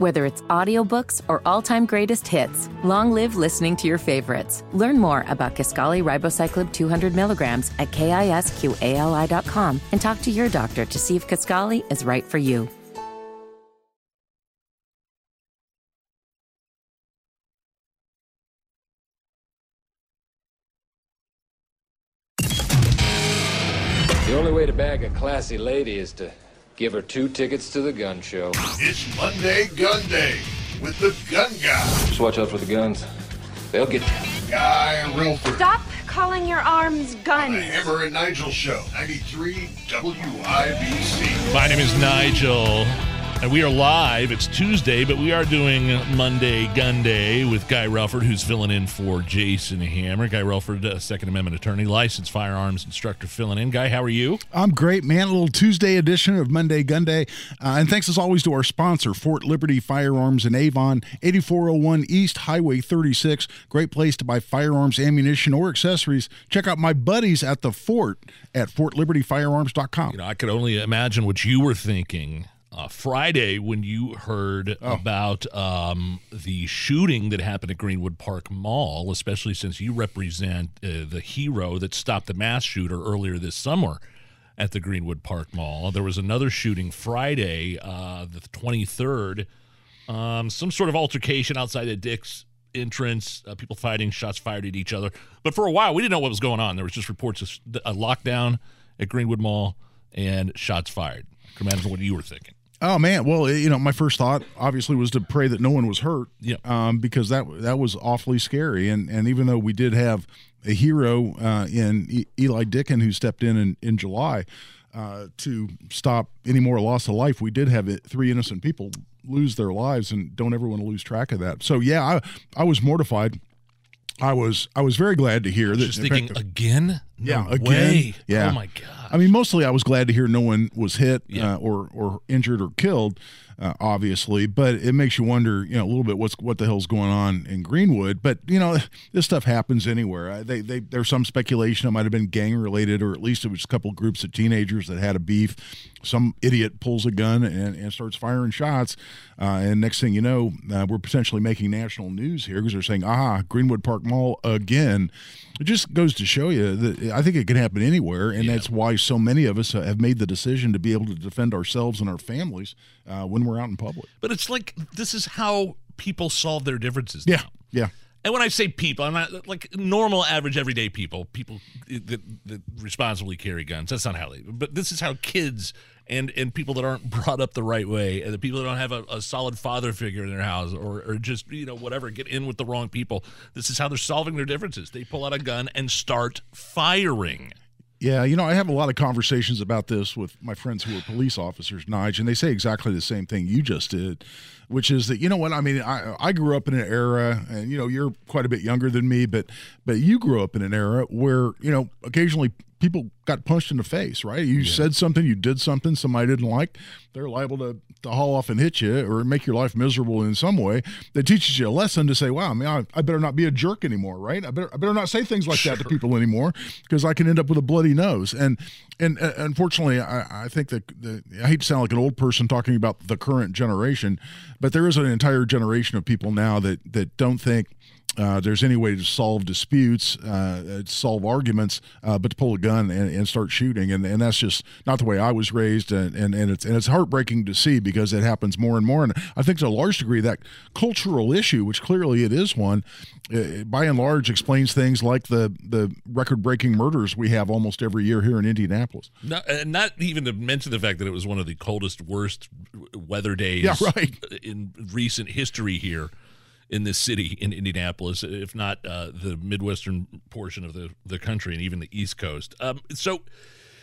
Whether it's audiobooks or all-time greatest hits, long live listening to your favorites. Learn more about Kisqali Ribociclib 200 milligrams at kisqali.com and talk to your doctor to see if Kisqali is right for you. The only way to bag a classy lady is to give her two tickets to the gun show. It's Monday Gun Day with the gun guy, Just watch out for the guns. They'll get you. Guy Relford. Stop calling your arms guns. The guns. Hammer and Nigel Show, 93 WIBC. My name is Nigel, and we are live. It's Tuesday, but we are doing Monday Gun Day with Guy Relford, who's filling in for Jason Hammer. Guy Relford, uh, Second Amendment attorney, licensed firearms instructor, filling in. Guy, how are you? I'm great, man. A little Tuesday edition of Monday Gun Day. Uh, and thanks as always to our sponsor, Fort Liberty Firearms in Avon, 8401 East Highway 36. Great place to buy firearms, ammunition, or accessories. Check out my buddies at the fort at fortlibertyfirearms.com. You know, I could only imagine what you were thinking uh, Friday when you heard about um, the shooting that happened at Greenwood Park Mall, especially since you represent uh, the hero that stopped the mass shooter earlier this summer at the Greenwood Park Mall. There was another shooting Friday, uh, the 23rd, um, some sort of altercation outside of Dick's entrance, uh, people fighting, shots fired at each other. But for a while, we didn't know what was going on. There was just reports of a lockdown at Greenwood Mall and shots fired. Imagine what you were thinking? Oh man, well, you know, my first thought obviously was to pray that no one was hurt. Yeah. Um, because that that was awfully scary, and and even though we did have a hero uh, in e- Eli Dicken who stepped in in, in July uh, to stop any more loss of life, we did have it, three innocent people lose their lives, and don't ever want to lose track of that. So yeah, I I was mortified. I was I was very glad to hear that. Just thinking again? No Yeah, again. way. Yeah. Oh my god. I mean, mostly I was glad to hear no one was hit Yeah. uh, or or injured or killed, uh, obviously. But it makes you wonder, you know, a little bit what's what the hell's going on in Greenwood. But you know, this stuff happens anywhere. They they there's some speculation it might have been gang related, or at least it was a couple groups of teenagers that had a beef. Some idiot pulls a gun and, and starts firing shots, uh, and next thing you know, uh, we're potentially making national news here because they're saying, "Ah, Greenwood Park Mall again." It just goes to show you that I think it can happen anywhere, and that's why so many of us have made the decision to be able to defend ourselves and our families uh, when we're out in public. But it's like this is how people solve their differences. Yeah, now. yeah, And when I say people, I'm not like normal, average, everyday people, people that, that responsibly carry guns. That's not how they. But this is how kids and and people that aren't brought up the right way, and the people that don't have a, a solid father figure in their house, or or just you know whatever, get in with the wrong people. This is how they're solving their differences. They pull out a gun and start firing. yeah. You know, I have a lot of conversations about this with my friends who are police officers, Nige, and they say exactly the same thing you just did, which is that you know what I mean. I I grew up in an era, and you know, you're quite a bit younger than me, but but you grew up in an era where you know occasionally people got punched in the face, right? You said something, you did something somebody didn't like, they're liable to, to haul off and hit you or make your life miserable in some way. That teaches you a lesson to say, wow, I mean, I, I better not be a jerk anymore, right? I better, I better not say things like that to people anymore because I can end up with a bloody nose. And and uh, unfortunately, I, I think that the, I hate to sound like an old person talking about the current generation, but there is an entire generation of people now that that don't think uh, there's any way to solve disputes, uh, solve arguments, uh, but to pull a gun and, and start shooting, and, and that's just not the way I was raised, and, and, and it's and it's heartbreaking to see because it happens more and more, and I think to a large degree that cultural issue, which clearly it is one, uh, by and large explains things like the the record breaking murders we have almost every year here in Indianapolis. Not, and not even to mention the fact that it was one of the coldest, worst weather days Yeah, right. in recent history here in this city in Indianapolis, if not uh, the Midwestern portion of the, the country and even the East Coast. Um, so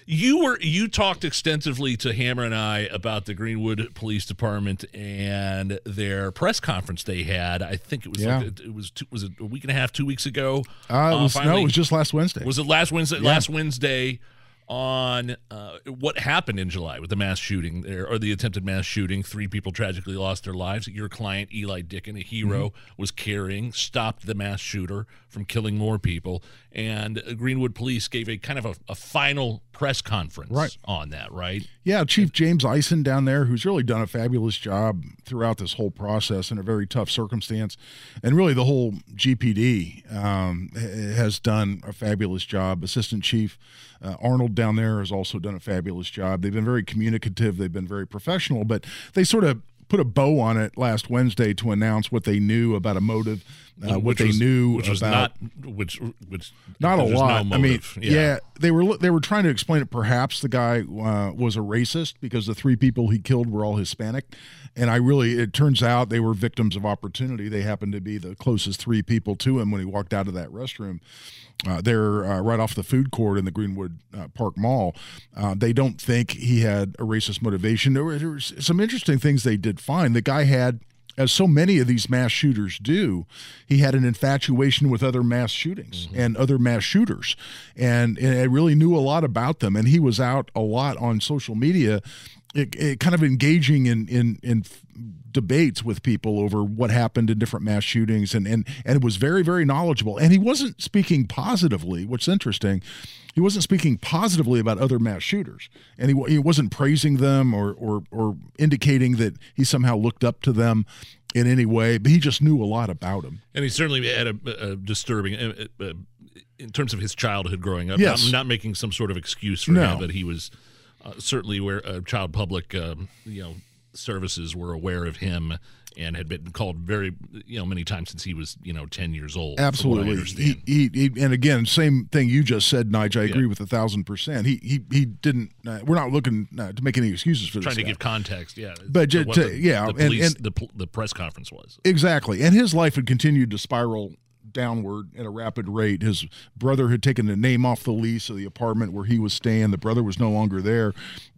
you were you talked extensively to Hammer and I about the Greenwood Police Department and their press conference they had. I think it was Yeah. like, it was two, was it a week and a half, two weeks ago. Uh, it was, no, finally- it was just last Wednesday. was it last Wednesday? Yeah. Last Wednesday, on uh, what happened in July with the mass shooting there, or the attempted mass shooting. Three people tragically lost their lives. Your client, Eli Dicken, a hero, Mm-hmm. was carrying, stopped the mass shooter from killing more people. And Greenwood Police gave a kind of a, a final press conference Right. on that, right? Yeah, Chief James Ison down there, who's really done a fabulous job throughout this whole process in a very tough circumstance, and really the whole GPD um, has done a fabulous job. Assistant Chief uh, Arnold down there has also done a fabulous job. They've been very communicative, they've been very professional, but they sort of put a bow on it last Wednesday to announce what they knew about a motive, uh, what Which they was- knew which was about not which which not a there's no lot. I mean, motive. yeah. they were they were trying to explain it. Perhaps the guy uh, was a racist because the three people he killed were all Hispanic, and I really it turns out they were victims of opportunity. They happened to be the closest three people to him when he walked out of that restroom. Uh, they're uh, right off the food court in the Greenwood uh, Park Mall. Uh, they don't think he had a racist motivation. There were, there were some interesting things they did find. The guy had as so many of these mass shooters do, he had an infatuation with other mass shootings and other mass shooters, and, and I really knew a lot about them. And he was out a lot on social media, it, it kind of engaging in in in debates with people over what happened in different mass shootings, and and and it was very very knowledgeable. And he wasn't speaking positively, which is interesting. He wasn't speaking positively about other mass shooters, and he, he wasn't praising them or, or or indicating that he somehow looked up to them in any way. But he just knew a lot about them. And he certainly had a, a disturbing, uh, uh, in terms of his childhood growing up. yes. I'm not making some sort of excuse for No. him, but he was uh, certainly where uh, child public, um, you know, services were aware of him and had been called very, you know, many times since he was, you know, ten years old. from what I Absolutely. He, he, he, and again, same thing you just said, Nigel. I Yeah. agree with a thousand percent. He, he, he didn't. Uh, we're not looking uh, to make any excuses for Trying to guy. give context, yeah. But to to- the, yeah, the and- police, and- the, the press conference was. Exactly. And his life had continued to spiral downward at a rapid rate. His brother had taken the name off the lease of the apartment where he was staying. The brother was no longer there.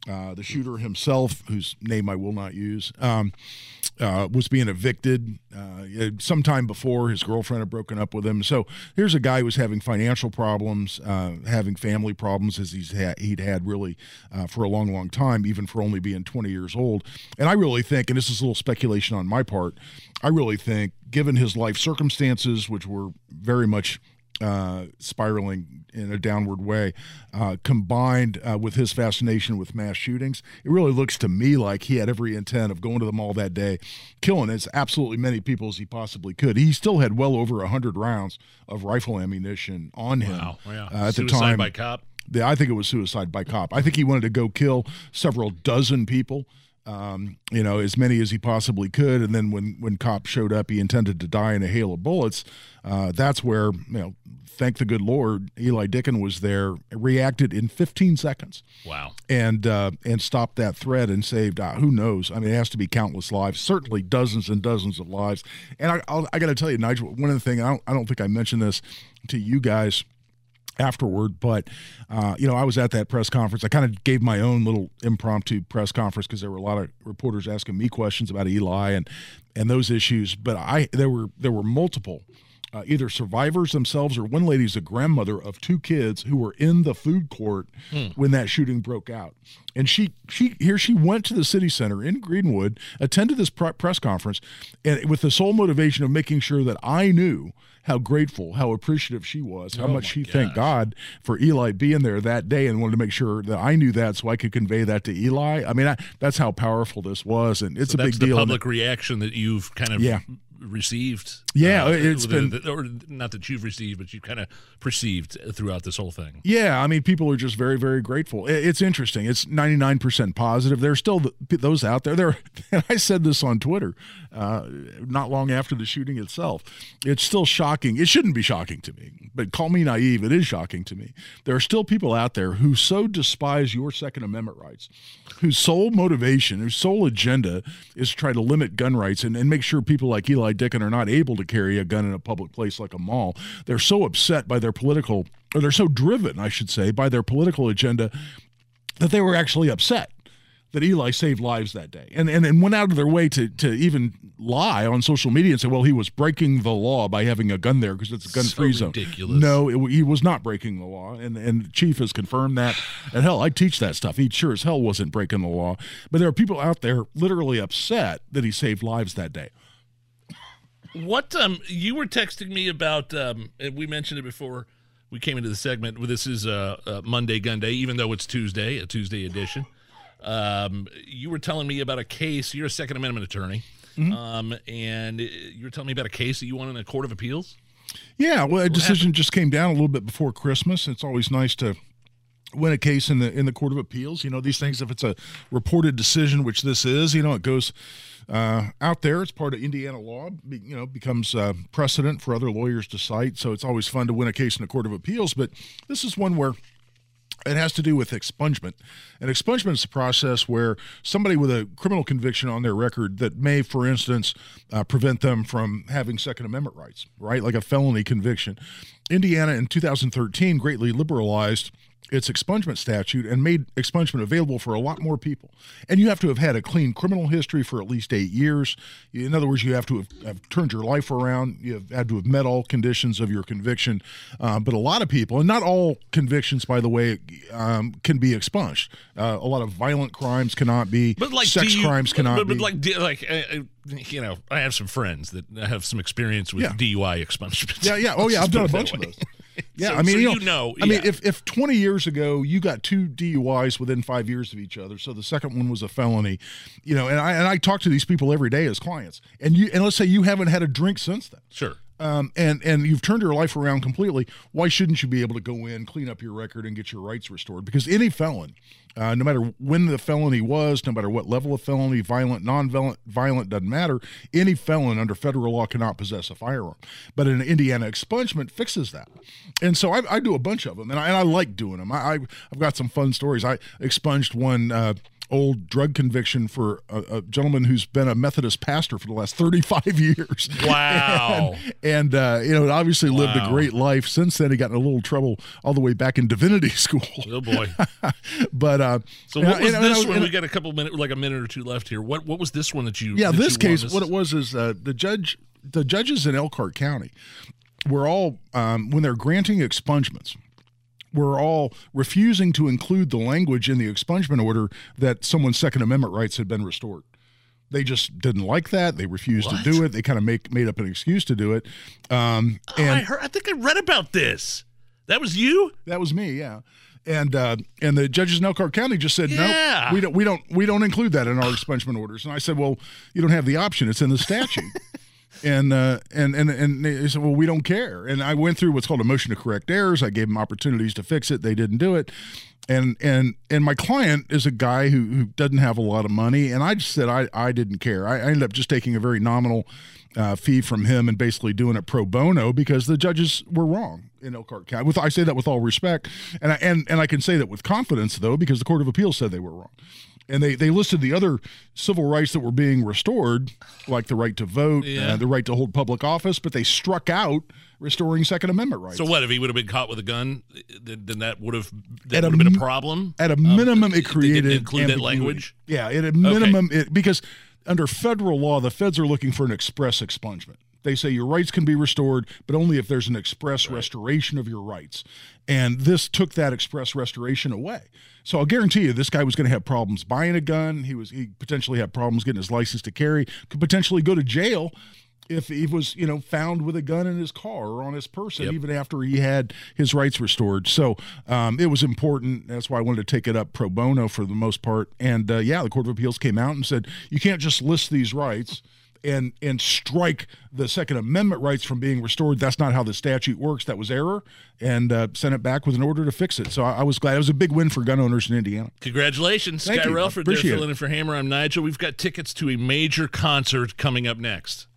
Uh, the shooter himself, whose name I will not use, um, uh, was being evicted uh, sometime before his girlfriend had broken up with him. So here's a guy who was having financial problems, uh, having family problems as he's had, he'd had really uh, for a long, long time, even for only being 20 years old. And I really think, and this is a little speculation on my part, I really think, given his life circumstances, which were very much uh, spiraling in a downward way, uh, combined uh, with his fascination with mass shootings, it really looks to me like he had every intent of going to the mall that day, killing as absolutely many people as he possibly could. He still had well over hundred rounds of rifle ammunition on him Wow. Yeah. uh, at Suicide the time. by cop. Yeah, I think it was suicide by cop. I think he wanted to go kill several dozen people, um, you know, as many as he possibly could. And then when when cops showed up, he intended to die in a hail of bullets. Uh, that's where you know, thank the good Lord, Eli Dicken was there, reacted in 15 seconds Wow. and uh, and stopped that threat and saved uh, who knows? I mean, it has to be countless lives, certainly dozens and dozens of lives. And I I'll, I got to tell you, Nigel, one of the things I don't I don't think I mentioned this to you guys afterward, but uh, you know, I was at that press conference. I kind of gave my own little impromptu press conference because there were a lot of reporters asking me questions about Eli and and those issues. But I there were there were multiple. Uh, either survivors themselves or one lady's a grandmother of two kids who were in the food court when that shooting broke out. And she she here she went to the city center in greenwood attended this pre- press conference and with the sole motivation of making sure that i knew how grateful how appreciative she was how Oh much she thanked god for eli being there that day and wanted to make sure that i knew that so i could convey that to eli. I mean I, that's how powerful this was and it's So a that's big the deal public reaction that you've kind of Yeah. Received. Yeah, uh, it's the- been- the- or not that you've received, but you've kind of perceived throughout this whole thing. Yeah, I mean, people are just very, very grateful. It's interesting. It's 99% positive. There's still those out there. There, and I said this on Twitter uh, not long after the shooting itself. It's still shocking. It shouldn't be shocking to me, but call me naive. It is shocking to me. There are still people out there who so despise your Second Amendment rights, whose sole motivation, whose sole agenda is to try to limit gun rights and, and make sure people like Eli Dicken are not able to carry a gun in a public place like a mall. They're so upset by their political, or they're so driven, I should say, by their political agenda that they were actually upset that Eli saved lives that day and, and, and went out of their way to, to even lie on social media and say, well, he was breaking the law by having a gun there because it's a gun free So zone. ridiculous. No, it, he was not breaking the law. And, and chief has confirmed that. And hell, I teach that stuff. He sure as hell wasn't breaking the law. But there are people out there literally upset that he saved lives that day. What um you were texting me about um and we mentioned it before we came into the segment. This is uh, uh Monday Gun Day, even though it's Tuesday, a Tuesday edition. Um, you were telling me about a case. You're a Second Amendment attorney, um, and you were telling me about a case that you won in a court of appeals. Yeah, well, a decision just came down a little bit before Christmas. It's always nice to win a case in the in the court of appeals. You know, these things if it's a reported decision, which this is, you know, it goes uh, out there. It's part of Indiana law. You know, becomes uh, precedent for other lawyers to cite. So it's always fun to win a case in the court of appeals. But this is one where it has to do with expungement. And expungement is a process where somebody with a criminal conviction on their record that may, for instance, uh, prevent them from having Second Amendment rights, right? Like a felony conviction. Indiana in 2013 greatly liberalized its expungement statute and made expungement available for a lot more people. And you have to have had a clean criminal history for at least eight years. In other words, you have to have, have turned your life around. You have had to have met all conditions of your conviction. Uh, but a lot of people, and not all convictions, by the way, um, can be expunged. Uh, a lot of violent crimes cannot be. But like sex DU crimes cannot but, but be. like, like uh, uh, you know, I have some friends that have some experience with Yeah. DUI expungement. Yeah, yeah. Oh, yeah. I've done a bunch of those. Yeah, So- I mean, so you know, you know, I mean, if if 20 years ago you got two DUIs within five years of each other, so the second one was a felony, you know, and I and I talk to these people every day as clients, and you and let's say you haven't had a drink since then. Sure. Um, and and you've turned your life around completely. Why shouldn't you be able to go in, clean up your record, and get your rights restored? Because any felon, uh, no matter when the felony was, no matter what level of felony, violent, non-violent, violent doesn't matter. Any felon under federal law cannot possess a firearm. But an Indiana expungement fixes that. And so I, I do a bunch of them, and I, and I like doing them. I, I I've got some fun stories. I expunged one. Uh, Old drug conviction for a, a gentleman who's been a Methodist pastor for the last 35 years. Wow. and uh, you know, obviously lived a great life. Since then, he got in a little trouble all the way back in divinity school. oh boy. but uh, So what was and I- this and I- one? We got a couple minutes, like a minute or two left here. What what was this one that you? yeah, that this you case, what it was is uh, the judge, the judges in Elkhart County, were all um, when they're granting expungements. Were all refusing to include the language in the expungement order that someone's Second Amendment rights had been restored. They just didn't like that. They refused What? to do it. They kind of make made up an excuse to do it. Um, Oh, I heard. I think I read about this. That was you. That was me, yeah. And uh, and the judges in Elkhart County just said Yeah. no, we don't we don't we don't include that in our expungement orders. And I said, well, you don't have the option; it's in the statute. and uh, and and and they said, well, we don't care. And I went through what's called a motion to correct errors. I gave them opportunities to fix it. They didn't do it. And and and my client is a guy who, who doesn't have a lot of money, and I just said I I didn't care. I, I ended up just taking a very nominal uh, fee from him and basically doing it pro bono because the judges were wrong in Elkhart County. With I say that with all respect, and I and and I can say that with confidence though because the Court of Appeals said they were wrong. And they, they listed the other civil rights that were being restored, like the right to vote, Yeah. uh, the right to hold public office, but they struck out restoring Second Amendment rights. So what if he would have been caught with a gun? Then, then that would have At that would have been a problem. At a Um, minimum, they it created didn't include that language. Yeah, at a minimum, it, because under federal law, the feds are looking for an express expungement. They say your rights can be restored, but only if there's an express restoration of your rights. And this took that express restoration away. So I'll guarantee you, this guy was going to have problems buying a gun. He was he potentially had problems getting his license to carry. Could potentially go to jail if he was you know found with a gun in his car or on his person Yep. even after he had his rights restored so um, it was important that's why i wanted to take it up pro bono for the most part and uh, yeah the court of appeals came out and said you can't just list these rights and and strike the second amendment rights from being restored that's not how the statute works that was error and uh, sent it back with an order to fix it so I, I was glad it was a big win for gun owners in indiana Congratulations, Thank Sky you. Relford. There Appreciate filling in for Hammer. I'm Nigel. We've got tickets to a major concert coming up next.